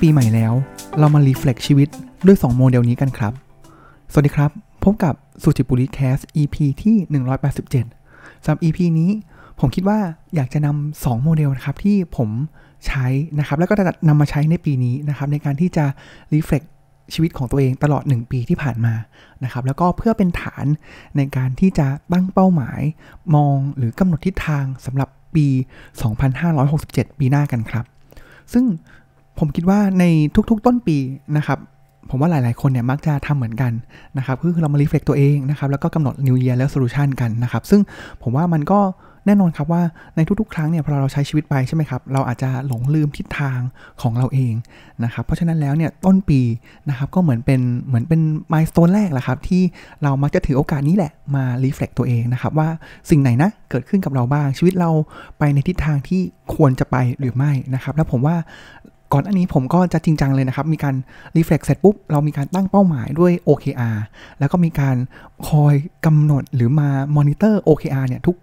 ปีใหม่แล้ว เรามา reflect ชีวิตด้วย 2 โมเดลนี้กันครับ สวัสดีครับ พบกับสุจิปุริแคส EP ที่ 187สำหรับ EP นี้ผมคิดว่าอยากจะนำ2โมเดลนะครับที่ผมใช้นะครับ แล้วก็จะนำมาใช้ในปีนี้นะครับ ในการที่จะ reflect ชีวิตของตัวเองตลอด 1 ปีที่ผ่านมานะครับ แล้วก็เพื่อเป็นฐานในการที่จะตั้งเป้าหมาย มองหรือกำหนดทิศทางสำหรับปี 2567 ปีหน้ากันครับ ซึ่ง ผมคิดว่าในทุกๆต้นปีนะครับผมว่าหลาย ๆ คนเนี่ยมักจะทำเหมือนกันนะครับคือเรามา reflect ตัวเองนะครับแล้วก็กำหนด New Year Resolution กันนะครับ ซึ่งผมว่ามันก็แน่นอนครับว่าในทุก ๆ ครั้งเนี่ยพอเราใช้ชีวิตไปใช่ไหมครับ เราอาจจะหลงลืมทิศทางของเราเองนะครับ เพราะฉะนั้นแล้วเนี่ยต้นปีนะครับก็เหมือนเป็นเหมือนเป็น milestone แรกแหละครับที่เรามักจะถือโอกาสนี้แหละมา reflect ตัวเองนะครับว่าสิ่งไหนนะเกิดขึ้นกับเราบ้างชีวิตเราไปในทิศทางที่ควรจะไปหรือไม่นะครับ แล้วผมว่า ก่อนอันนี้ผมก็จะจริงจังเลยนะครับ มีการ reflect เสร็จปุ๊บ เรามีการตั้งเป้าหมายด้วย OKR แล้วก็มีการคอยกำหนดหรือมามอนิเตอร์ OKR เนี่ยทุก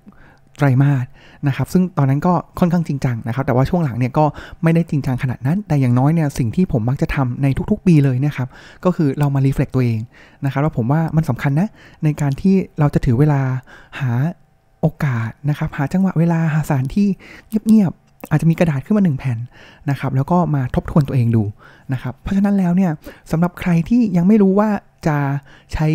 ไตรมาสนะครับซึ่งตอนนั้นก็ค่อนข้างจริงจังนะครับ แต่ว่าช่วงหลังเนี่ยก็ไม่ได้จริงจังขนาดนั้น แต่อย่างน้อยเนี่ยสิ่งที่ผมมักจะทำในทุกๆ ปีเลยนะครับ ก็คือเรามา reflect ตัวเองนะครับแล้วผมว่ามันสำคัญนะในการที่เราจะถือเวลาหาโอกาสนะครับ หาจังหวะเวลาหาสถานที่เงียบ อาจจะมีกระดาษขึ้นมาหนึ่งแผ่นนะครับแล้วก็มาทบทวนตัวเองดูนะครับเพราะฉะนั้นแล้วเนี่ยสำหรับใครที่ยังไม่รู้ว่าจะใช้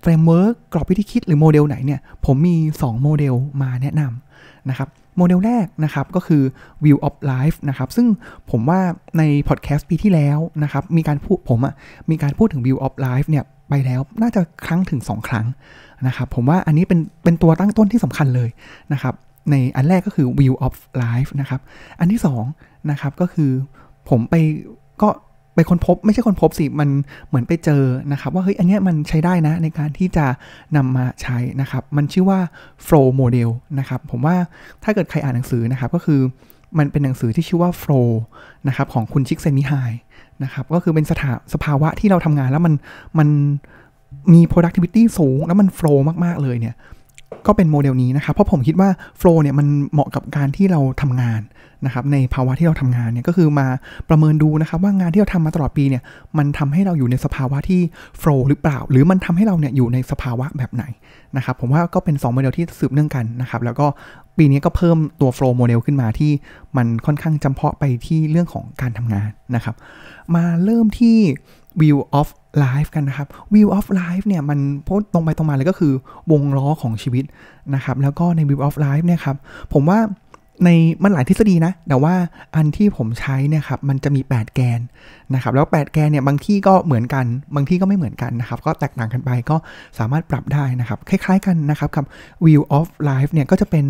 framework กรอบวิธีคิดหรือโมเดลไหนเนี่ยผมมี 2 โมเดลมาแนะนำนะครับโมเดลแรกนะครับก็คือ Wheel of Life นะครับซึ่งผมว่าในพอดแคสต์ปีที่แล้วนะครับมีการพูดผมอะมีการพูดถึง view of life เนี่ยไปแล้วน่าจะครั้งถึง 2 ครั้งนะครับผมว่าอันนี้เป็นเป็นตัวตั้งต้นที่สำคัญเลยนะครับ ในอันแรกก็คือ view of life นะครับ อันที่2นะครับก็คือผมไปก็ไปค้นพบไม่ใช่ค้นพบสิมันเหมือนไปเจอนะครับ ว่าเฮ้ยอันนี้มันใช้ได้นะในการที่จะนำมาใช้นะครับ มันชื่อว่า flow model นะครับ ผมว่าถ้าเกิดใครอ่านหนังสือนะครับ ก็คือมันเป็นหนังสือที่ชื่อว่า flow นะครับของคุณชิกเซมิไฮนะครับก็คือเป็นสถาสภาวะที่เราทำงานแล้วมันมันมี productivity สูงแล้วมัน flow มาก ๆ เลยเนี่ย ก็เป็นโมเดลนี้นะครับเพราะผมคิดว่า flow เนี่ยมันเหมาะกับการที่เราทำงานนะครับในภาวะที่เราทำงานเนี่ยก็คือมาประเมินดูนะครับว่างานที่เราทำมาตลอดปีเนี่ยมันทำให้เราอยู่ในสภาวะที่ flow หรือเปล่า หรือมันทำให้เราเนี่ยอยู่ในสภาวะแบบไหนนะครับผมว่าก็เป็น 2 โมเดลที่สืบเนื่องกันนะครับแล้วก็ปีนี้ก็เพิ่มตัวโฟล์โมเดลขึ้นมาที่มันค่อนข้างจำเพาะไปที่เรื่องของการทำงานนะครับมาเริ่มที่ view of life กันนะครับ view of life เนี่ยมันพูดตรงไปตรงมาเลยก็คือวงล้อของชีวิตนะครับ แล้วก็ใน view of life เนี่ยครับ ผมว่าในมันหลายทฤษฎีนะ แต่ว่าอันที่ผมใช้เนี่ยครับมันจะมี 8 แกนนะครับ แล้ว 8 แกนเนี่ยบางที่ก็เหมือนกัน บางที่ก็ไม่เหมือนกันนะครับ ก็แตกต่างกันไปก็สามารถปรับได้นะครับ คล้ายๆกันนะครับกับ view of life เนี่ยก็จะเป็น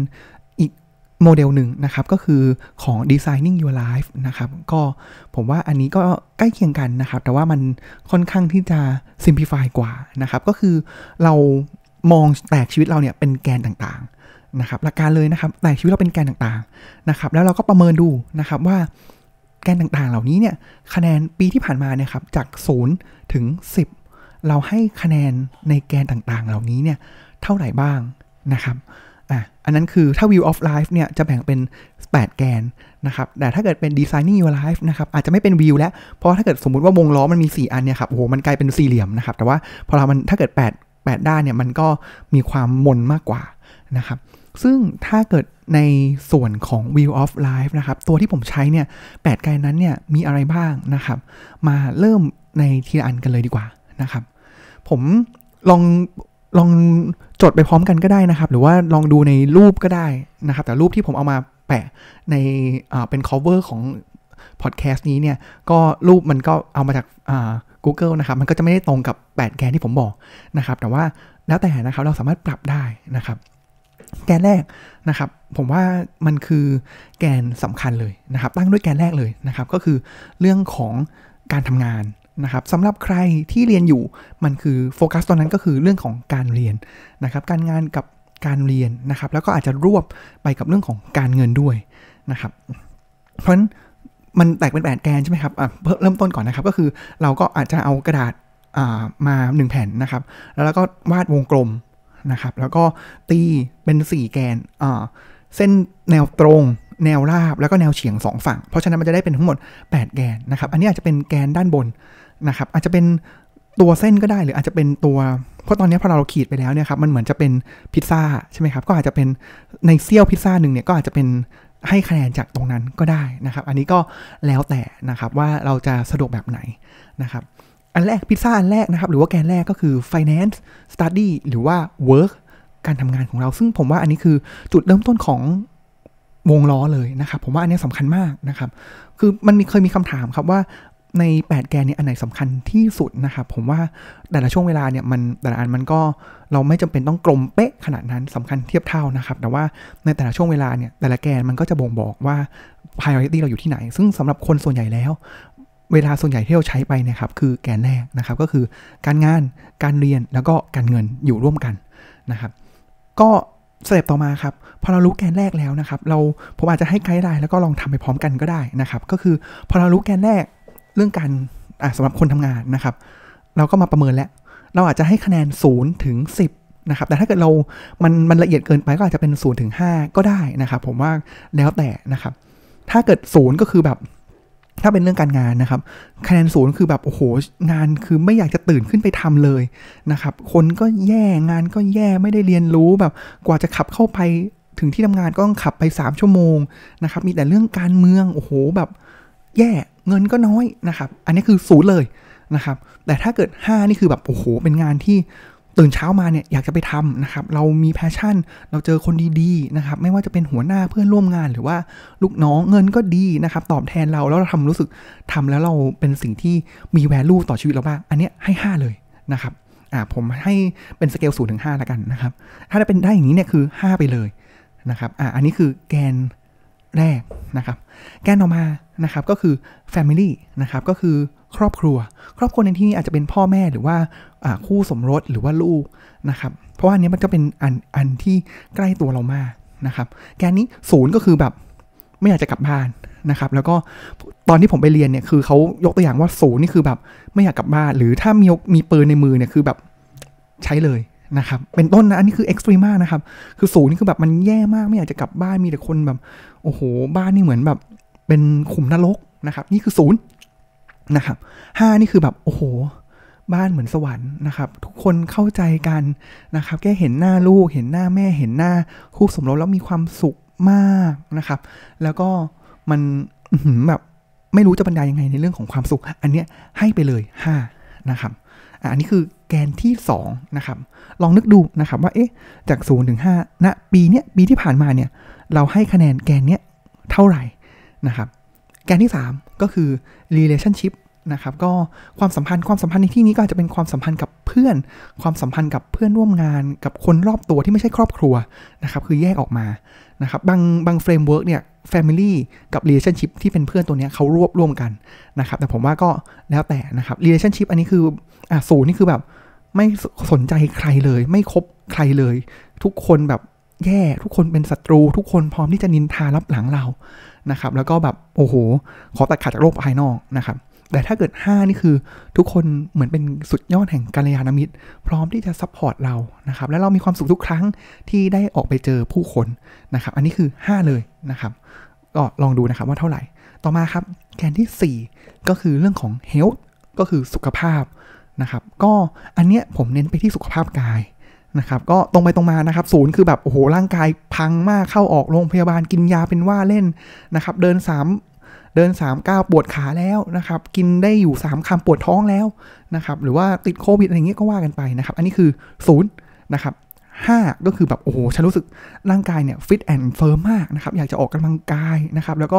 โมเดลหนึ่งนะครับก็คือของ designing your life นะครับก็ผมว่าอันนี้ก็ใกล้เคียงกันนะครับ แต่ว่ามันค่อนข้างที่จะ simplify กว่านะครับ ก็คือเรามองแตกชีวิตเราเนี่ยเป็นแกนต่างๆนะครับหลักการเลยนะครับแตกชีวิตเราเป็นแกนต่างๆนะครับ แล้วเราก็ประเมินดูนะครับว่าแกนต่างๆ เหล่านี้เนี่ยคะแนนปีที่ผ่านมาเนี่ยครับจาก0ถึง 10 เราให้คะแนนในแกนต่างๆ เหล่านี้เนี่ยเท่าไหร่บ้างนะครับ อะอันนั้นคือถ้า view of life เนี่ยจะแบ่งเป็น 8 แกนนะครับ แต่ถ้าเกิดเป็น designing your life นะครับอาจจะไม่เป็น view แล้ว เพราะถ้าเกิดสมมุติว่าวงล้อมันมี 4 อันเนี่ยครับ โอ้โห มันกลายเป็นสี่เหลี่ยมนะครับ แต่ว่าพอเรามันถ้าเกิด 8 8 ด้านเนี่ยมันก็มีความมนมากกว่านะครับ ซึ่งถ้าเกิดในส่วนของ view of life นะครับ ตัวที่ผมใช้เนี่ยแปดแกนนั้นเนี่ยมีอะไรบ้างนะครับ มาเริ่มในทีละอันกันเลยดีกว่านะครับ ผมลอง ลองจดไปพร้อมกันก็ได้นะครับ หรือว่าลองดูในรูปก็ได้นะครับ แต่รูปที่ผมเอามาแปะในเป็น cover ของพอดแคสต์นี้เนี่ย ก็รูปมันก็เอามาจาก Google นะครับ มันก็จะไม่ได้ตรงกับ 8 แกนที่ผมบอกนะครับ แต่ว่าแล้วแต่นะครับเราสามารถปรับได้นะครับ แกนแรกนะครับ ผมว่ามันคือแกนสำคัญเลยนะครับ ตั้งด้วยแกนแรกเลยนะครับ ก็คือเรื่องของการทำงาน นะครับสำหรับใครที่เรียนอยู่มันคือโฟกัสตอนนั้นก็คือเรื่องของการเรียนนะครับการงานกับการเรียนนะครับ แล้วก็อาจจะรวบไปกับเรื่องของการเงินด้วยนะครับ เพราะฉะนั้นมันแตกเป็นแปดแกนใช่ไหมครับเริ่มต้นก่อนนะครับก็คือเราก็อาจจะเอากระดาษมาหนึ่งแผ่นนะครับ แล้วเราก็วาดวงกลมนะครับ แล้วก็ตีเป็นสี่แกนเส้นแนวตรง แนวราบแล้วก็แนวเฉียง 2 ฝั่ง เพราะฉะนั้นมันจะได้เป็นทั้งหมด 8 แกนนะครับ อันนี้อาจจะเป็นแกนด้านบน นะครับ อาจจะเป็นตัวเส้นก็ได้หรืออาจจะเป็นตัว เพราะตอนนี้พอเราขีดไปแล้วเนี่ยครับมันเหมือนจะเป็นพิซซ่าใช่ไหมครับก็อาจจะเป็นในเซี่ยวพิซซ่าหนึ่งเนี่ยก็อาจจะเป็นให้คะแนนจากตรงนั้นก็ได้นะครับ อันนี้ก็แล้วแต่นะครับว่าเราจะสะดวกแบบไหนนะครับอันแรกพิซซ่าอันแรกนะครับ หรือว่าแกนแรกก็คือ finance study หรือว่า work การทำงานของเรา ซึ่งผมว่าอันนี้คือจุดเริ่มต้นของวงล้อเลยนะครับ ผมว่าอันนี้สำคัญมากนะครับ คือมันมีเคยมีคำถามครับว่า ใน 8 แกนนี้อันไหนสำคัญที่สุดนะครับผมว่าแต่ละช่วงเวลาเนี่ยมันแต่ละอันมันก็เราไม่จำเป็นต้องกลมเป๊ะขนาดนั้นสำคัญเทียบเท่านะครับ แต่ว่าในแต่ละช่วงเวลาเนี่ยแต่ละแกนมันก็จะบ่งบอกว่า priority เราอยู่ที่ไหน ซึ่งสำหรับคนส่วนใหญ่แล้ว เวลาส่วนใหญ่ที่เราใช้ไปนะครับคือแกนแรกนะครับก็คือการงานการเรียนแล้วก็การเงินอยู่ร่วมกันนะครับ ก็ step ต่อมาครับพอเรารู้แกนแรกแล้วนะครับ เราผมอาจจะให้ guideline แล้วก็ลองทำไปพร้อมกันก็ได้นะครับ ก็คือพอเรารู้แกนแรก เรื่องการสำหรับคนทำงานนะครับ เราก็มาประเมินแล้ว เราอาจจะให้คะแนน0ถึง10นะครับ แต่ถ้าเกิดเรา มันมันละเอียดเกินไปก็อาจจะเป็น0ถึง5ก็ได้นะครับ ผมว่าแล้วแต่นะครับ ถ้าเกิด0ก็คือแบบ ถ้าเป็นเรื่องการงานนะครับ คะแนนศูนย์คือแบบโอ้โหงานคือไม่อยากจะตื่นขึ้นไปทำเลยนะครับ คนก็แย่งานก็แย่ไม่ได้เรียนรู้แบบ กว่าจะขับเข้าไปถึงที่ทำงานก็ต้องขับไป 3 ชั่วโมงนะครับ มีแต่เรื่องการเมืองโอ้โหแบบ แย่เงินก็น้อยนะครับ อันนี้คือศูนย์เลยนะครับ แต่ถ้าเกิด 5 นี่คือแบบโอ้โห เป็นงานที่ตื่นเช้ามาเนี่ยอยากจะไปทำนะครับ เรามี passion เราเจอคนดีๆนะครับ ไม่ว่าจะเป็นหัวหน้าเพื่อนร่วมงานหรือว่าลูกน้องเงินก็ดีนะครับ ตอบแทนเราแล้วเราทำรู้สึกทำแล้วเราเป็นสิ่งที่มี value ต่อชีวิตเราบ้าง อันนี้ให้ 5 เลยนะครับอ่าผมให้เป็นสเกลศูนย์ถึงห้าแล้วกันนะครับ ถ้าได้เป็นได้อย่างนี้เนี่ยคือ 5 ไปเลยนะครับอ่าอันนี้คือแกน แรกนะครับ แกนต่อมานะครับก็คือ family นะครับก็คือครอบครัว ครอบครัวในที่นี้อาจจะเป็นพ่อแม่หรือว่าคู่สมรสหรือว่าลูกนะครับ เพราะว่าอันนี้มันก็เป็นอันอันที่ใกล้ตัวเรามากนะครับ แกนนี้ศูนย์ก็คือแบบไม่อยากจะกลับบ้านนะครับ แล้วก็ตอนที่ผมไปเรียนเนี่ยคือเขายกตัวอย่างว่าศูนย์นี่คือแบบไม่อยากกลับบ้าน หรือถ้ามีมีปืนในมือเนี่ยคือแบบใช้เลย นะครับ เป็นต้นนะ อันนี้คือเอ็กซ์ตรีมากนะครับ คือศูนย์นี่คือแบบมันแย่มากไม่อยากจะกลับบ้านมีแต่คนแบบ โอ้โห บ้านนี่เหมือนแบบ เป็นขุมนรกนะครับ นี่คือศูนย์นะครับห้านี่คือแบบโอ้โห บ้านเหมือนสวรรค์นะครับ ทุกคนเข้าใจกันนะครับ แค่เห็นหน้าลูก เห็นหน้าแม่ เห็นหน้าคู่สมรสแล้วมีความสุขมากนะครับ แล้วก็มันแบบไม่รู้จะบรรยายยังไงในเรื่องของความสุข อันเนี้ยให้ไปเลย5นะครับอันนี้คือ แกนที่2นะครับลองนึกดูนะครับว่าเอ๊ะจาก0ถึง5ณปีเนี้ยปีที่ผ่านมาเนี่ยเราให้คะแนนแกนเนี้ยเท่าไหร่นะครับแกนที่ 3 ก็คือ relationship นะครับก็ความสัมพันธ์ความสัมพันธ์ในที่นี้ก็อาจจะเป็นความสัมพันธ์กับเพื่อน ความสัมพันธ์กับเพื่อนร่วมงานกับคนรอบตัวที่ไม่ใช่ครอบครัวนะครับคือแยกออกมานะครับบางบาง framework เนี่ย Family กับ Relationship ที่เป็นเพื่อนตัวนี้เขารวบรวมกันนะครับแต่ผมว่าก็แล้วแต่นะครับ Relationship อันนี้คืออะศูนย์นี่คือแบบ ไม่สนใจใครเลย ไม่คบใครเลย ทุกคนแบบแย่ทุกคนเป็นศัตรู ทุกคนพร้อมที่จะนินทาลับหลังเรานะครับ แล้วก็แบบโอ้โห ขอตัดขาดจากโลกภายนอกนะครับ แต่ถ้าเกิด 5 นี่คือทุกคนเหมือนเป็นสุดยอดแห่งกัลยาณมิตร พร้อมที่จะ support เรานะครับ และเรามีความสุขทุกครั้งที่ได้ออกไปเจอผู้คนนะครับ อันนี้คือ 5 เลยนะครับ ก็ลองดูนะครับว่าเท่าไหร่ ต่อมาครับแกนที่ 4 ก็คือเรื่องของ health ก็คือสุขภาพ นะครับ ก็อันเนี้ยผมเน้นไปที่สุขภาพกายนะครับ ก็ตรงไปตรงมานะครับ ศูนย์คือแบบโอ้โหร่างกายพังมากเข้าออกโรงพยาบาลกินยาเป็นว่าเล่นนะครับ เดิน3เดิน3ก้าวปวดขาแล้วนะครับ กินได้อยู่3คำปวดท้องแล้วนะครับ หรือว่าติดโควิดอะไรเงี้ยก็ว่ากันไปนะครับ อันนี้คือศูนย์นะครับ ห้าก็คือแบบโอ้โหฉันรู้สึกร่างกายเนี่ย fit and firm มากนะครับอยากจะออกกำลังกายนะครับแล้วก็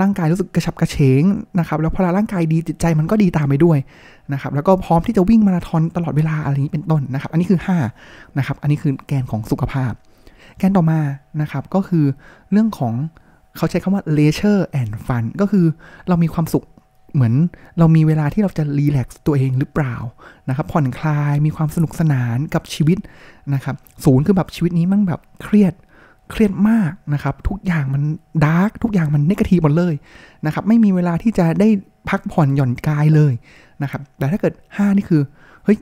ร่างกายรู้สึกกระฉับกระเฉงนะครับแล้วพอร่างกายดีจิตใจมันก็ดีตามไปด้วยนะครับแล้วก็พร้อมที่จะวิ่งมาราธอนตลอดเวลาอะไรนี้เป็นต้นนะครับ อันนี้คือ5นะครับอันนี้คือแกนของสุขภาพ แกนต่อมานะครับก็คือเรื่องของเขาใช้คำว่า leisure and fun ก็คือเรามีความสุข เหมือนเรามีเวลาที่เราจะ relax ตัวเองหรือเปล่านะครับผ่อนคลายมีความสนุกสนานกับชีวิตนะครับศูนย์คือแบบชีวิตนี้มันแบบเครียดเครียดมากนะครับ ทุกอย่างมันดาร์กทุกอย่างมันเนกาทีหมดเลยนะครับไม่มีเวลาที่จะได้พักผ่อนหย่อนกายเลยนะครับแต่ถ้าเกิด 5 นี่คือเฮ้ย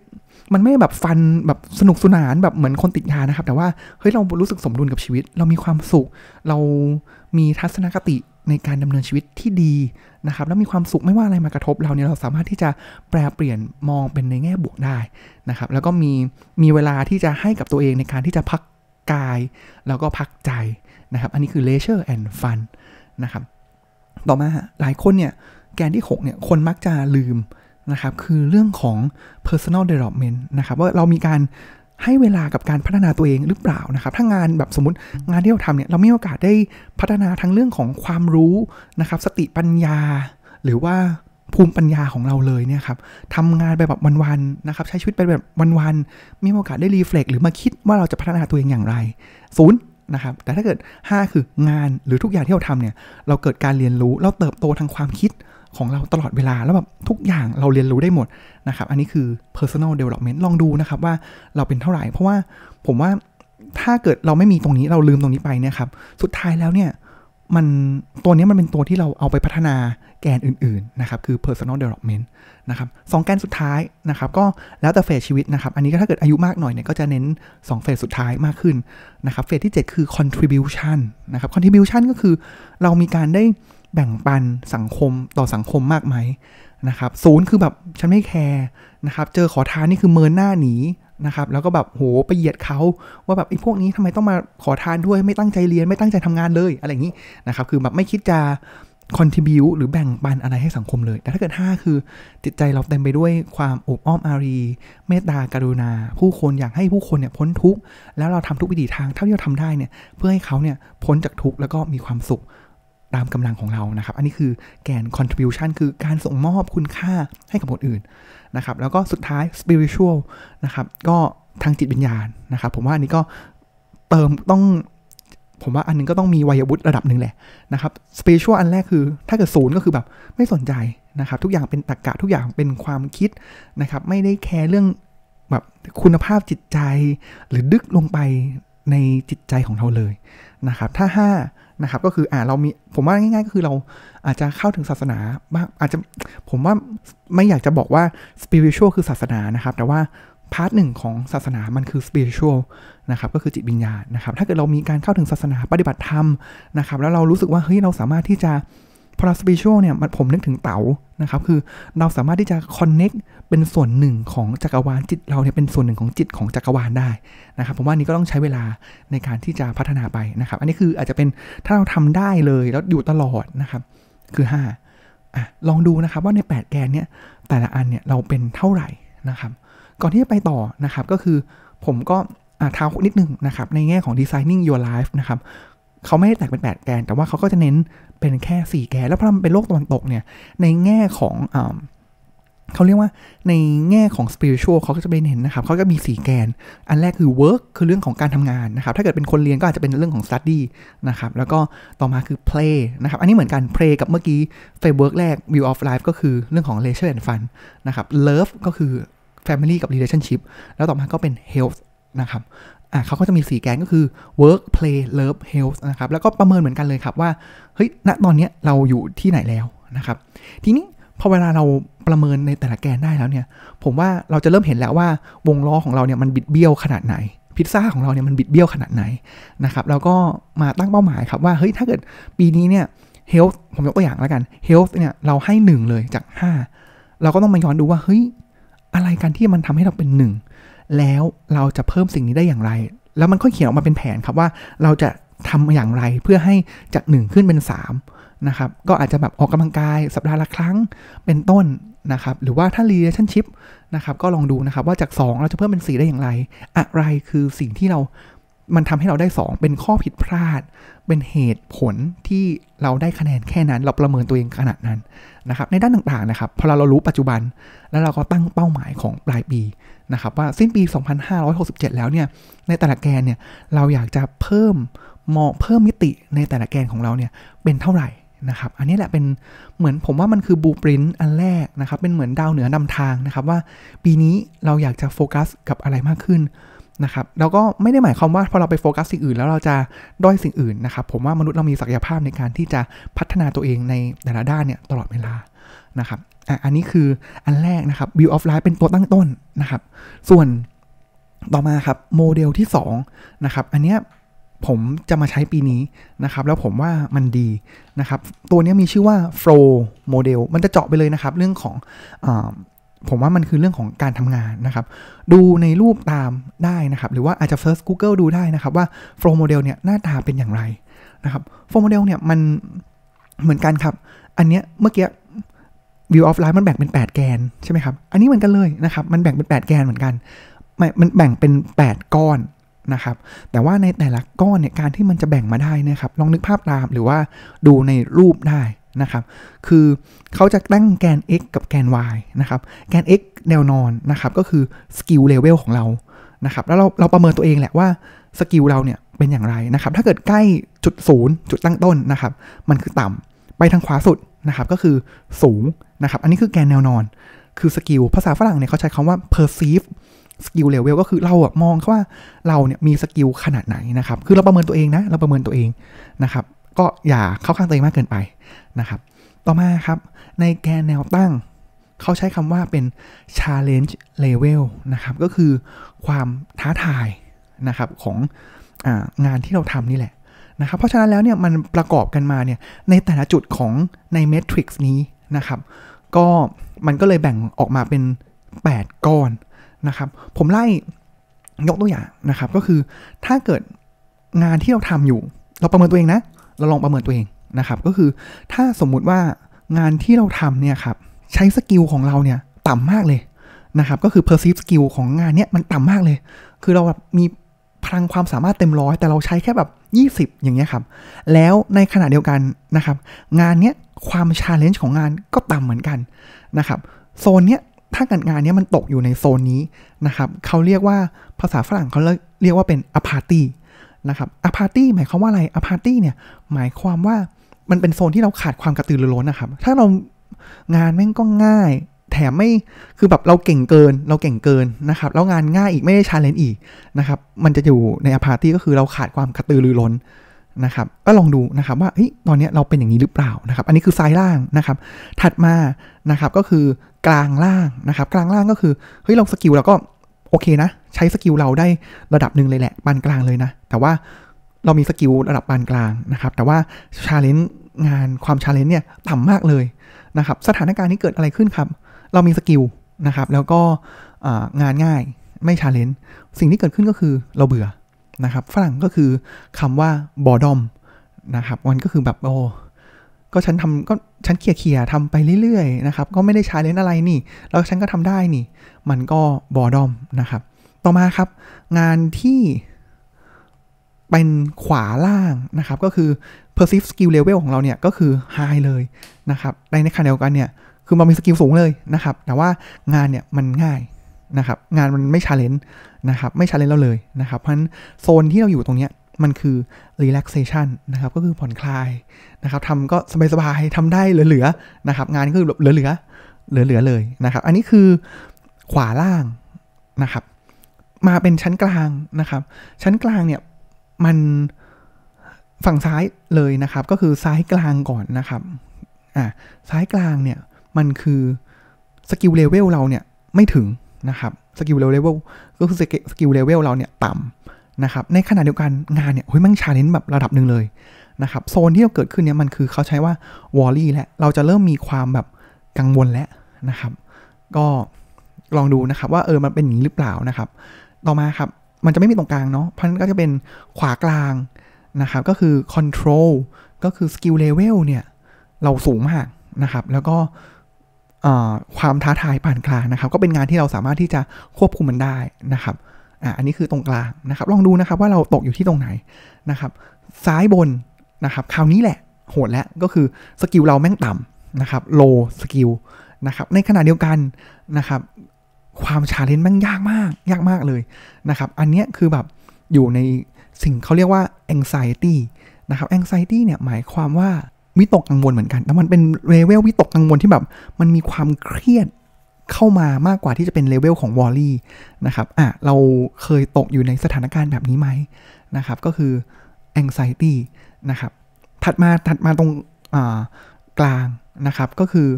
มันไม่แบบฟันแบบสนุกสนานแบบเหมือนคนติดยานะครับ แต่ว่าเฮ้ยเรารู้สึกสมดุลกับชีวิต เรามีความสุข เรามีทัศนคติ ในการดำเนินชีวิตที่ดีนะครับ แล้วมีความสุขไม่ว่าอะไรมากระทบเราเนี่ยเราสามารถที่จะแปลเปลี่ยนมองเป็นในแง่บวกได้นะครับ แล้วก็มีมีเวลาที่จะให้กับตัวเองในการที่จะพักกาย แล้วก็พักใจนะครับ อันนี้คือ leisure and fun นะครับ ต่อมาหลายคนเนี่ยแกนที่ 6 เนี่ย คนมักจะลืมนะครับ คือเรื่องของ personal development นะครับ ว่าเรามีการ ให้เวลากับการพัฒนาตัวเองหรือเปล่านะครับ ถ้างานแบบสมมติงานที่เราทำเนี่ยเราไม่มีโอกาสได้พัฒนาทั้งเรื่องของความรู้นะครับ สติปัญญา หรือว่าภูมิปัญญาของเราเลยเนี่ยครับทำงานไปแบบวันๆนะครับ ใช้ชีวิตไปแบบวันๆไม่มีโอกาสได้รีเฟล็กหรือมาคิดว่าเราจะพัฒนาตัวเองอย่างไรศูนย์นะครับแต่ถ้าเกิด 5 คืองานหรือทุกอย่างที่เราทำเนี่ยเราเกิดการเรียนรู้เราเติบโตทางความคิด ของเราตลอดเวลา แล้วแบบทุกอย่างเราเรียนรู้ได้หมดนะครับ อันนี้คือ personal development ลองดูนะครับว่าเราเป็นเท่าไหร่ เพราะว่าผมว่าถ้าเกิดเราไม่มีตรงนี้เราลืมตรงนี้ไปเนี่ยครับ สุดท้ายแล้วเนี่ยมันตัวนี้มันเป็นตัวที่เราเอาไปพัฒนาแกนอื่น ๆ นะครับ คือ personal development นะครับสองแกนสุดท้ายนะครับ ก็แล้วแต่เฟสชีวิตนะครับ อันนี้ก็ถ้าเกิดอายุมากหน่อยเนี่ยก็จะเน้น 2 เฟสสุดท้ายมากขึ้นนะครับ เฟสที่ 7 คือ contribution นะครับ contribution ก็คือเรามีการได้ แบ่งปันสังคมต่อสังคมมากไหมนะครับศูนย์คือแบบฉันไม่แคร์นะครับ เจอขอทานนี่คือเมินหน้าหนีนะครับ แล้วก็แบบโหไปเหยียดเขาว่าแบบไอ้พวกนี้ทำไมต้องมาขอทานด้วยไม่ตั้งใจเรียนไม่ตั้งใจทำงานเลยอะไรอย่างนี้นะครับ คือแบบไม่คิดจะ contribu หรือแบ่งปันอะไรให้สังคมเลย แต่ถ้าเกิด 5 คือ จิตใจเราเต็มไปด้วยความอบอ้อมอารี เมตตากรุณา ผู้คนอยากให้ผู้คนเนี่ยพ้นทุกข์ แล้วเราทำทุกวิถีทางเท่าที่เราทำได้เนี่ย เพื่อให้เขาเนี่ยพ้นจากทุกข์แล้วก็มีความสุข ตามกำลังของเรานะครับ อันนี้คือแกน contribution คือการส่งมอบคุณค่าให้กับคนอื่นนะครับ แล้วก็สุดท้าย spiritual นะครับ ก็ทางจิตวิญญาณนะครับ ผมว่าอันนี้ก็เติมต้องผมว่าอันนึงก็ต้องมีวัยวุฒิระดับหนึ่งแหละนะครับ spiritual อันแรกคือถ้าเกิดศูนย์ก็คือแบบไม่สนใจนะครับ ทุกอย่างเป็นตรรกะทุกอย่างเป็นความคิดนะครับ ไม่ได้แคร์เรื่องแบบคุณภาพจิตใจ หรือดึกลงไปในจิตใจของเราเลยนะครับ ถ้า 5 นะครับก็คืออ่าเรามีผมว่าง่าย ๆ ก็คือเราอาจจะเข้าถึงศาสนาบ้างอาจจะผมว่าไม่อยากจะบอกว่า spiritual คือศาสนานะครับแต่ว่า part หนึ่งของศาสนามันคือ spiritual นะครับก็คือจิตวิญญาณนะครับถ้าเกิดเรามีการเข้าถึงศาสนาปฏิบัติธรรมนะครับแล้วเรารู้สึกว่าเฮ้ยเราสามารถที่จะ พอเรา spiritual เนี่ยผมนึกถึงเต๋านะครับคือเราสามารถที่จะ connect เป็นส่วนหนึ่งของจักรวาลจิตเราเนี่ยเป็นส่วนหนึ่งของจิตของจักรวาลได้นะครับผมว่านี้ก็ต้องใช้เวลาในการที่จะพัฒนาไปนะครับ อันนี้คืออาจจะเป็นถ้าเราทำได้เลยแล้วอยู่ตลอดนะครับคือ5อะลองดูนะครับว่าใน 8 แกนเนี่ยแต่ละอันเนี่ยเราเป็นเท่าไหร่นะครับ ก่อนที่จะไปต่อนะครับก็คือผมก็เท้านิดนึงนะครับในแง่ของ designing your life นะครับ เขาไม่ได้แตกเป็น 8 แกน แต่ว่าเขาก็จะเน้นเป็นแค่ 4 แกน แล้วพอมันเป็นโลกตะวันตกเนี่ย ในแง่ของเขาเรียกว่าในแง่ของ spiritual เขาก็จะไปเน้นนะครับเขาก็มี 4 แกน อันแรกคือ work คือเรื่องของการทำงานนะครับ ถ้าเกิดเป็นคนเรียนก็อาจจะเป็นเรื่องของ study นะครับ แล้วก็ต่อมาคือ play นะครับ อันนี้เหมือนกัน play กับเมื่อกี้ framework แรก view of life ก็คือเรื่องของ leisure and fun นะครับ love ก็คือ family กับ relationship แล้วต่อมาก็เป็น health นะครับ อะเขาก็จะมี 4 แกนก็คือ work play love health นะครับ แล้วก็ประเมินเหมือนกันเลยครับว่า เฮ้ย ณ ตอนนี้เราอยู่ที่ไหนแล้วนะครับ ทีนี้พอเวลาเราประเมินในแต่ละแกนได้แล้วเนี่ย ผมว่าเราจะเริ่มเห็นแล้วว่าวงล้อของเราเนี่ยมันบิดเบี้ยวขนาดไหน พิซซ่าของเราเนี่ยมันบิดเบี้ยวขนาดไหนนะครับ แล้วก็มาตั้งเป้าหมายครับว่าเฮ้ยถ้าเกิดปีนี้เนี่ย health ผมยกตัวอย่างแล้วกัน health เนี่ยเราให้ 1 เลยจาก 5 เราก็ต้องมาย้อนดูว่าเฮ้ยอะไรกันที่มันทำให้เราเป็น 1 แล้วเราจะเพิ่มสิ่งนี้ได้อย่างไร แล้วมันก็เขียนออกมาเป็นแผนครับว่าเราจะทำอย่างไรเพื่อให้จาก1ขึ้นเป็น3นะครับ ก็อาจจะแบบออกกำลังกายสัปดาห์ละครั้งเป็นต้นนะครับ หรือว่าถ้า relationship นะครับ ก็ลองดูนะครับว่าจาก 2 เราจะเพิ่มเป็น 4 ได้อย่างไร อะไรคือสิ่งที่เรา มันทำให้เราได้ 2 เป็นข้อผิดพลาด เป็นเหตุผลที่เราได้คะแนนแค่นั้น เราประเมินตัวเองขนาดนั้นนะครับ ในด้านต่างๆนะครับ พอเราเรารู้ปัจจุบัน แล้วเราก็ตั้งเป้าหมายของปลายปีนะครับว่าสิ้นปี 2567 แล้วเนี่ย ในแต่ละแกนเนี่ย เราอยากจะเพิ่มมองเพิ่มมิติในแต่ละแกนของเราเนี่ยเป็นเท่าไหร่นะครับ อันนี้แหละเป็นเหมือนผมว่ามันคือ blueprint อันแรกนะครับ เป็นเหมือนดาวเหนือนำทางนะครับว่าปีนี้เราอยากจะโฟกัสกับอะไรมากขึ้น นะครับแล้วก็ไม่ได้หมายความว่าพอเราไปโฟกัสสิ่งอื่นแล้วเราจะด้อยสิ่งอื่นนะครับผมว่ามนุษย์เรามีศักยภาพในการที่จะพัฒนาตัวเองในแต่ละด้านเนี่ยตลอดเวลานะครับอะอันนี้คืออันแรกนะครับ view of life เป็นตัวตั้งต้นนะครับ ส่วนต่อมาครับโมเดลที่2นะครับอันเนี้ยผมจะมาใช้ปีนี้นะครับ แล้วผมว่ามันดีนะครับ ตัวนี้มีชื่อว่า flow model มันจะเจาะไปเลยนะครับ เรื่องของ ผมว่ามันคือเรื่องของการทำงานนะครับ ดูในรูปตามได้นะครับ หรือว่าอาจจะ first Google ดูได้นะครับว่า flow model เนี่ยหน้าตาเป็นอย่างไรนะครับ flow model เนี่ยมันเหมือนกันครับ อันเนี้ยเมื่อกี้ wheel of life มันแบ่งเป็น 8 แกนใช่ไหมครับ อันนี้เหมือนกันเลยนะครับ มันแบ่งเป็น 8 แกนเหมือนกันมันแบ่งเป็น 8 ก้อนนะครับ แต่ว่าในแต่ละก้อนเนี่ยการที่มันจะแบ่งมาได้นะครับ ลองนึกภาพตามหรือว่าดูในรูปได้ นะครับ คือเขาจะตั้งแกน x กับแกน y นะครับ แกน x แนวนอนนะครับ ก็คือ skill level ของเรานะครับ แล้วเราเราประเมินตัวเองแหละว่า skill เราเนี่ยเป็นอย่างไรนะครับ ถ้าเกิดใกล้จุดศูนย์จุดตั้งต้นนะครับ มันคือต่ำไปทางขวาสุดนะครับ ก็คือสูงนะครับ อันนี้คือแกนแนวนอน คือ skill ภาษาฝรั่งเนี่ยเขาใช้คำว่า perceive สกิลเลเวลก็คือเราอะมองว่าเราเนี่ยมี skill ขนาดไหนนะครับ คือเราประเมินตัวเองนะ เราประเมินตัวเองนะครับ ก็อย่าเข้าข้างตัวเองมากเกินไปนะครับ ต่อมาครับ ในแกนแนวตั้ง เขาใช้คำว่าเป็น challenge level นะครับ ก็คือความท้าทายนะครับขององานที่เราทำนี่แหละนะครับ เพราะฉะนั้นแล้วเนี่ยมันประกอบกันมาเนี่ยในแต่ละจุดของในเมทริกซ์นี้นะครับ ก็มันก็เลยแบ่งออกมาเป็น 8 ก้อนนะครับ ผมไล่ยกตัวอย่างนะครับ ก็คือถ้าเกิดงานที่เราทำอยู่ เราประเมินตัวเองนะ เราลองประเมินตัวเองนะครับ ก็คือถ้าสมมุติว่างานที่เราทำเนี่ยครับใช้ skill ของเราเนี่ยต่ำมากเลยนะครับ ก็คือ perceive skill ของงานเนี้ยมันต่ำมากเลย คือเราแบบมีพลังความสามารถเต็มร้อยแต่เราใช้แค่แบบ 20 อย่างเงี้ยครับ แล้วในขณะเดียวกันนะครับ งานเนี้ยความ challenge ของงานก็ต่ำเหมือนกันนะครับโซนเนี้ยถ้าการงานเนี้ยมันตกอยู่ในโซนนี้นะครับเขาเรียกว่าภาษาฝรั่งเขาเรียกว่าเป็น apathy นะครับ apathy หมายความว่าอะไร apathy เนี่ยหมายความว่ามันเป็นโซนที่เราขาดความกระตือรือร้นนะครับ ถ้าเรางานแม่งก็ง่าย แถมไม่คือแบบเราเก่งเกิน เราเก่งเกินนะครับแล้วงานง่ายอีกไม่ได้ challenge อีกนะครับ มันจะอยู่ใน apathy ก็คือเราขาดความกระตือรือร้นนะครับก็ลองดูนะครับว่าเฮ้ยตอนนี้เราเป็นอย่างนี้หรือเปล่านะครับ อันนี้คือซ้ายล่างนะครับ ถัดมานะครับก็คือกลางล่างนะครับ กลางล่างก็คือเฮ้ยเรา skill เราก็โอเคนะ ใช้ skill เราได้ระดับหนึ่งเลยแหละปานกลางเลยนะ แต่ว่าเรามี skill ระดับปานกลางนะครับ แต่ว่า challenge งานความ challenge เนี่ยต่ำมากเลยนะครับ สถานการณ์นี้เกิดอะไรขึ้นครับ เรามี skill นะครับ แล้วก็งานง่ายไม่ challenge สิ่งที่เกิดขึ้นก็คือเราเบื่อนะครับฝรั่งก็คือคำว่า boredom นะครับมันก็คือแบบโอ้ก็ฉันทำก็ฉันเคลียร์ทำไปเรื่อยๆนะครับ ก็ไม่ได้ challenge อะไรนี่ แล้วฉันก็ทำได้นี่ มันก็ boredom นะครับ ต่อมาครับ งานที่เป็นขวาล่างนะครับ ก็คือ perceive skill level ของเราเนี่ย ก็คือ high เลยนะครับในในขณะเดียวกันเนี่ย คือมันมี skill สูงเลยนะครับ แต่ว่างานเนี่ยมันง่ายนะครับ งานมันไม่ challenge นะครับ ไม่ challenge เราเลยนะครับ เพราะฉะนั้นโซนที่เราอยู่ตรงเนี้ยมันคือ relaxation นะครับ ก็คือผ่อนคลายนะครับทำก็สบายๆทำได้เหลือๆนะครับ งานก็คือเหลือๆเหลือๆเลยนะครับ อันนี้คือขวาล่างนะครับ มาเป็นชั้นกลางนะครับ ชั้นกลางเนี่ยมันฝั่งซ้ายเลยนะครับ ก็คือซ้ายกลางก่อนนะครับอ่าซ้ายกลางเนี่ยมันคือ skill level เราเนี่ยไม่ถึงนะครับ skill level ก็คือskill level เราเนี่ยต่ำนะครับ ในขณะเดียวกันงานเนี่ยเฮ้ยมัน challenge แบบระดับหนึ่งเลยนะครับโซนที่เราเกิดขึ้นเนี่ยมันคือเขาใช้ว่า worry และเราจะเริ่มมีความแบบกังวลแล้วนะครับ ก็ลองดูนะครับว่าเออมันเป็นอย่างนี้หรือเปล่านะครับ ต่อมาครับ มันจะไม่มีตรงกลางเนาะเพราะนั้นก็จะเป็นขวากลางนะครับ ก็คือ control ก็คือ skill level เนี่ย เราสูงมากนะครับ แล้วก็ความท้าทายปานกลางนะครับ ก็เป็นงานที่เราสามารถที่จะควบคุมมันได้นะครับอ่าอันนี้คือตรงกลางนะครับ ลองดูนะครับว่าเราตกอยู่ที่ตรงไหนนะครับ ซ้ายบนนะครับคราวนี้แหละโหดแล้วก็คือ skill เราแม่งต่ำนะครับ low สกิลนะครับในขณะเดียวกันนะครับ ความ challenge แม่งยากมาก ยากมากเลยนะครับ อันนี้คือแบบอยู่ในสิ่งเขาเรียกว่า anxiety นะครับ anxiety เนี่ยหมายความว่าวิตกกังวลเหมือนกัน แต่มันเป็นเลเวลวิตกกังวลที่แบบมันมีความเครียดเข้ามามากกว่าที่จะเป็นเลเวลของวอลลี่นะครับ อะ เราเคยตกอยู่ในสถานการณ์แบบนี้ไหมนะครับ ก็คือ anxiety นะครับ ถัดมาถัดมาตรงกลางนะครับ ก็คือ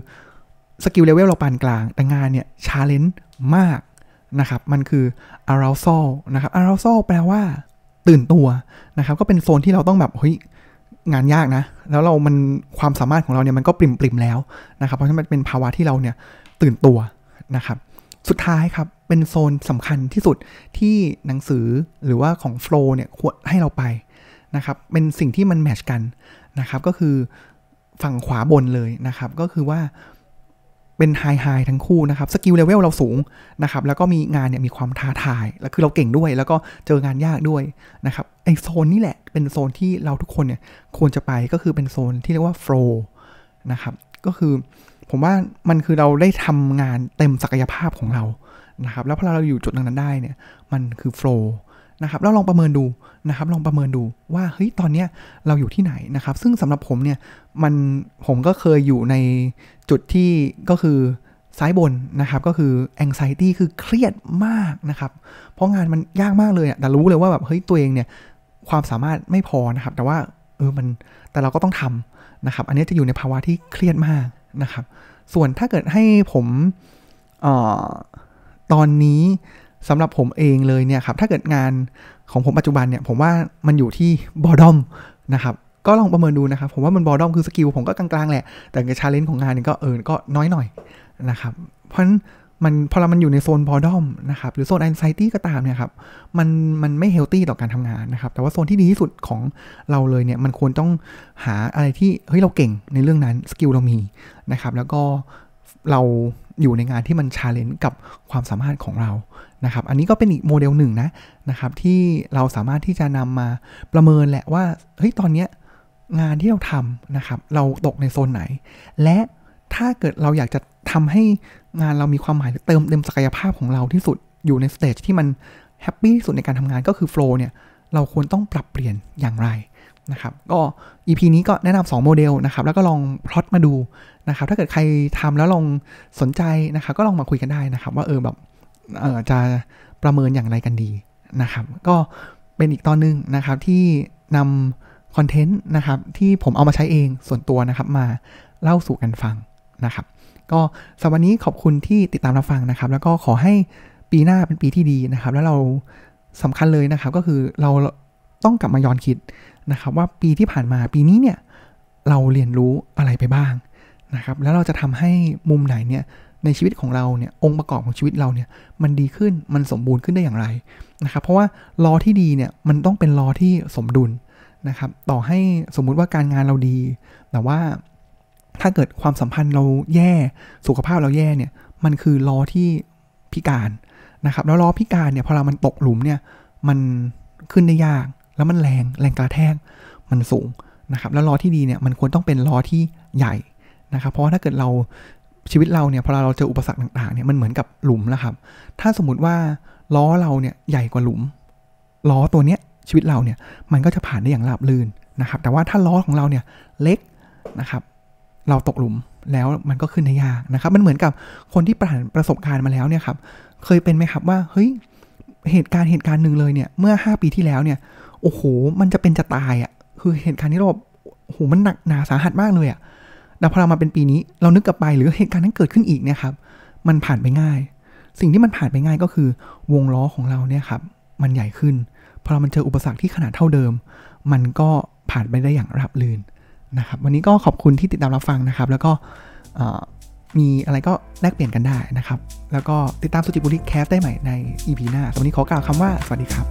skill level เราปานกลาง แต่งานเนี่ย challenge มากนะครับ มันคือ arousal นะครับ arousal แปลว่า ตื่นตัวนะครับ ก็เป็นโซนที่เราต้องแบบเฮ้ยงานยากนะ แล้วเรามันความสามารถของเราเนี่ยมันก็ปริ่มปริ่มแล้วนะครับ เพราะฉะนั้นมันเป็นภาวะที่เราเนี่ยตื่นตัวนะครับ สุดท้ายครับ เป็นโซนสำคัญที่สุดที่หนังสือหรือว่าของ flow เนี่ยควรให้เราไปนะครับ เป็นสิ่งที่มัน match กันนะครับ ก็คือฝั่งขวาบนเลยนะครับ ก็คือว่า เป็น high high ทั้งคู่นะครับ skill level เราสูงนะครับแล้วก็มีงานเนี่ยมีความท้าทาย แล้วคือเราเก่งด้วย แล้วก็เจองานยากด้วยนะครับไอโซนนี่แหละเป็นโซนที่เราทุกคนเนี่ยควรจะไปก็คือเป็นโซนที่เรียกว่าโฟล์นะครับก็คือผมว่ามันคือเราได้ทำงานเต็มศักยภาพของเรานะครับแล้วพอเราอยู่จุดนั้นได้เนี่ยมันคือโฟล์ นะครับแล้วลองประเมินดูนะครับลองประเมินดูว่าเฮ้ยตอนเนี้ยเราอยู่ที่ไหนนะครับซึ่งสำหรับผมเนี่ยมันผมก็เคยอยู่ในจุดที่ก็คือซ้ายบนนะครับก็คือ anxiety คือเครียดมากนะครับเพราะงานมันยากมากเลยอะแต่รู้เลยว่าแบบเฮ้ยตัวเองเนี่ยความสามารถไม่พอนะครับ แต่ว่าเออมันแต่เราก็ต้องทำนะครับ อันนี้จะอยู่ในภาวะที่เครียดมากนะครับ ส่วนถ้าเกิดให้ผมออตอนนี้ สำหรับผมเองเลยเนี่ยครับถ้าเกิดงานของผมปัจจุบันเนี่ยผมว่ามันอยู่ที่บอดอมนะครับก็ลองประเมินดูนะครับผมว่ามัน boredom คือ skill ผมก็กลางๆแหละ แต่ใน challenge ของงานนี่ก็เออก็น้อยหน่อยนะครับเพราะฉะนั้นมันพอเรามันอยู่ในโซน boredom นะครับหรือโซน anxiety ก็ตามเนี่ยครับมันมันไม่ healthy ต่อการทำงานนะครับแต่ว่าโซนที่ดีที่สุดของเราเลยเนี่ยมันควรต้องหาอะไรที่เฮ้ยเราเก่งในเรื่องนั้น skill เรามีนะครับแล้วก็เราอยู่ในงานที่มัน challenge กับความสามารถของเรา นะครับอันนี้ก็เป็นอีกโมเดลหนึ่งนะนะครับที่เราสามารถที่จะนำมาประเมินแหละว่าเฮ้ยตอนเนี้ยงานที่เราทำนะครับเราตกในโซนไหน และถ้าเกิดเราอยากจะทำให้งานเรามีความหมายเติมเต็มศักยภาพของเราที่สุดอยู่ใน state ที่มัน happy ที่สุดในการทำงานก็คือ flow เนี่ยเราควรต้องปรับเปลี่ยนอย่างไรนะครับก็ EP นี้ก็แนะนำ2โมเดลนะครับแล้วก็ลองพลอตมาดูนะครับถ้าเกิดใครทำแล้วลองสนใจนะครับก็ลองมาคุยกันได้นะครับว่าเออแบบ จะประเมินอย่างไรกันดีนะครับ ก็เป็นอีกตอนนึงนะครับที่นำคอนเทนต์นะครับที่ผมเอามาใช้เองส่วนตัวนะครับมาเล่าสู่กันฟังนะครับ ก็สำหรับวันนี้ขอบคุณที่ติดตามรับฟังนะครับ แล้วก็ขอให้ปีหน้าเป็นปีที่ดีนะครับ แล้วเราสำคัญเลยนะครับก็คือเราต้องกลับมาย้อนคิดนะครับ ว่าปีที่ผ่านมาปีนี้เนี่ยเราเรียนรู้อะไรไปบ้างนะครับ แล้วเราจะทำให้มุมไหนเนี่ย ในชีวิตของเราเนี่ยองค์ประกอบของชีวิตเราเนี่ยมันดีขึ้นมันสมบูรณ์ขึ้นได้อย่างไรนะครับเพราะว่าล้อที่ดีเนี่ยมันต้องเป็นล้อที่สมดุลนะครับต่อให้สมมุติว่าการงานเราดี แต่ว่าถ้าเกิดความสัมพันธ์เราแย่สุขภาพเราแย่เนี่ยมันคือล้อที่พิการนะครับแล้วล้อพิการเนี่ยพอเรามันตกหลุมเนี่ยมันขึ้นได้ยากแล้วมันแรงแรงกระแทกมันสูงนะครับแล้วล้อที่ดีเนี่ยมันควรต้องเป็นล้อที่ใหญ่นะครับเพราะว่าถ้าเกิดเรา ชีวิตเราเนี่ยพอเราเจออุปสรรคต่างๆเนี่ยมันเหมือนกับหลุมแล้วครับ ถ้าสมมติว่าล้อเราเนี่ยใหญ่กว่าหลุม ล้อตัวเนี้ยชีวิตเราเนี่ยมันก็จะผ่านได้อย่างราบรื่นนะครับ แต่ว่าถ้าล้อของเราเนี่ยเล็กนะครับ เราตกหลุมแล้วมันก็ขึ้นได้ยากนะครับ มันเหมือนกับคนที่ผ่านประสบการณ์มาแล้วเนี่ยครับ เคยเป็นไหมครับว่าเฮ้ยเหตุการณ์เหตุการณ์หนึ่งเลยเนี่ยเมื่อ 5 ปีที่แล้วเนี่ยโอ้โหมันจะเป็นจะตายอะ่ะคือเหตุการณ์ที่เราโอ้โหมันหนักหนาสาหัสมากเลยอะ่ะ แต่พอเรามาเป็นปีนี้เรานึกกลับไปหรือเหตุการณ์นั้นเกิดขึ้นอีกเนี่ยครับมันผ่านไปง่าย สิ่งที่มันผ่านไปง่ายก็คือ วงล้อของเราเนี่ยครับมันใหญ่ขึ้นพอเรามันเจออุปสรรคที่ขนาดเท่าเดิม มันก็ผ่านไปได้อย่างราบรื่นนะครับ วันนี้ก็ขอบคุณที่ติดตามรับฟังนะครับ แล้วก็มีอะไรก็แลกเปลี่ยนกันได้นะครับ แล้วก็ติดตามสุจิบุริแคสได้ใหม่ใน EP หน้าวันนี้ขอกล่าวคำว่าสวัสดีครับ